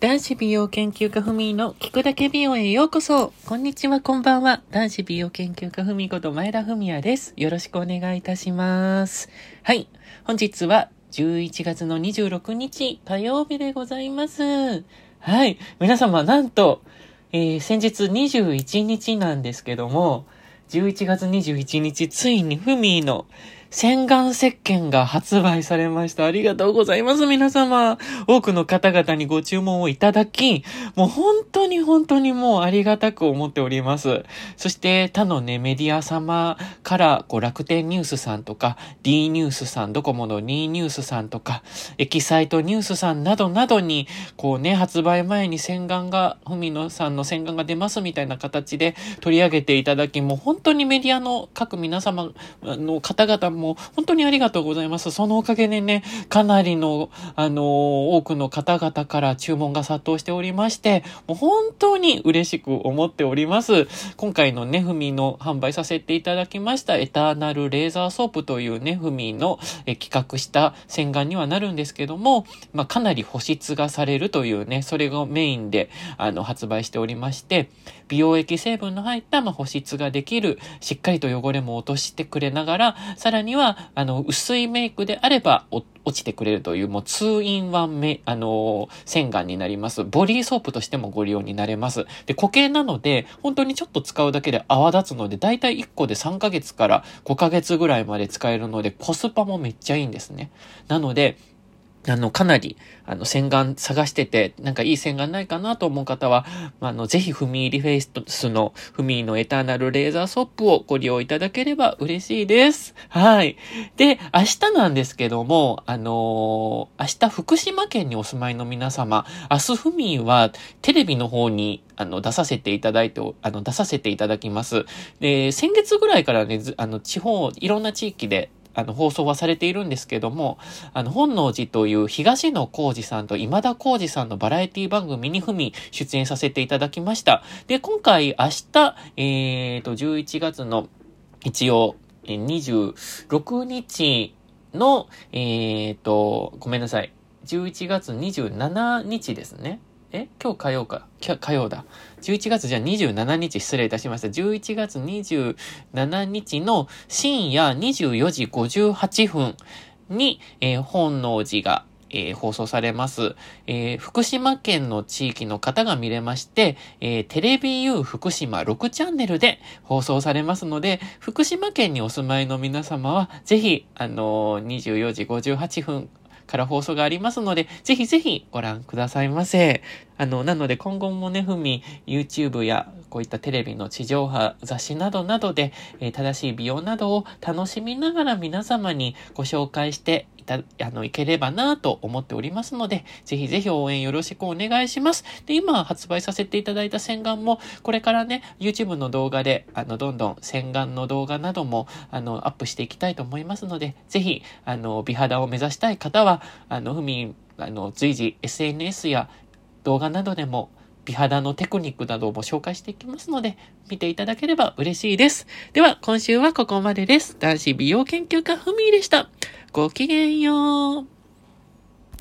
男子美容研究家ふみの聞くだけ美容へようこそ。こんにちは、こんばんは。男子美容研究家ふみこと前田文也です。よろしくお願いいたします。はい。本日は11月の26日火曜日でございます。はい。皆様、なんと、えー、先日21日なんですけども、11月21日、ついにふみの洗顔石鹸が発売されました。ありがとうございます、皆様。多くの方々にご注文をいただき、もう本当に本当にもうありがたく思っております。そして他のね、メディア様から、こう楽天ニュースさんとか、D ニュースさん、ドコモの D ニュースさんとか、エキサイトニュースさんなどなどに、こうね、発売前に洗顔が、ふみのさんの洗顔が出ますみたいな形で取り上げていただき、もう本当にメディアの各皆様の方々ももう本当にありがとうございます。そのおかげでね、かなりの、あのー、多くの方々から注文が殺到しておりまして、もう本当に嬉しく思っております。今回のね、ふみの販売させていただきました、エターナルレーザーソープというね、ふみのえ企画した洗顔にはなるんですけども、まあ、かなり保湿がされるというね、それがメインで、あの、発売しておりまして、美容液成分の入った、まあ、保湿ができる、しっかりと汚れも落としてくれながら、さらにには、あの、薄いメイクであれば、落ちてくれるという、もう 2in1 メ、あの洗顔になります。ボディーソープとしてもご利用になれます。で、固形なので、本当にちょっと使うだけで泡立つので、だいたい1個で3ヶ月から5ヶ月ぐらいまで使えるので、コスパもめっちゃいいんですね。なので、あの、かなり、あの、洗顔探してて、なんかいい洗顔ないかなと思う方は、あの、ぜひ、フミーリフェイスの、フミーのエターナルレーザーソップをご利用いただければ嬉しいです。はい。で、明日なんですけども、あのー、明日福島県にお住まいの皆様、明日フミーはテレビの方に、あの、出させていただいて、あの、出させていただきます。で、先月ぐらいからね、あの、地方、いろんな地域で、あの、放送はされているんですけども、あの、本能寺という東野幸治さんと今田幸治さんのバラエティ番組に踏み出演させていただきました。で、今回明日、えーと、11月の一応、26日の、えーと、ごめんなさい。11月27日ですね。え今日火曜か。火曜だ。11月じゃあ27日失礼いたしました。11月27日の深夜24時58分に、えー、本能寺が、えー、放送されます、えー、福島県の地域の方が見れまして、え、テレビ U 福島6チャンネルで放送されますので、福島県にお住まいの皆様は、ぜひ、あのー、24時58分から放送がありますので、ぜひぜひご覧くださいませ。あの、なので今後もね、ふみ、YouTube やこういったテレビの地上波、雑誌などなどで、えー、正しい美容などを楽しみながら皆様にご紹介してた、あの、いければなと思っておりますので、ぜひぜひ応援よろしくお願いします。で、今発売させていただいた洗顔も、これからね、YouTube の動画で、あの、どんどん洗顔の動画なども、あの、アップしていきたいと思いますので、ぜひ、あの、美肌を目指したい方は、あの、ふみ、あの、随時 SNS や動画などでも美肌のテクニックなども紹介していきますので、見ていただければ嬉しいです。では、今週はここまでです。男子美容研究家ふみでした。ごきげんよう。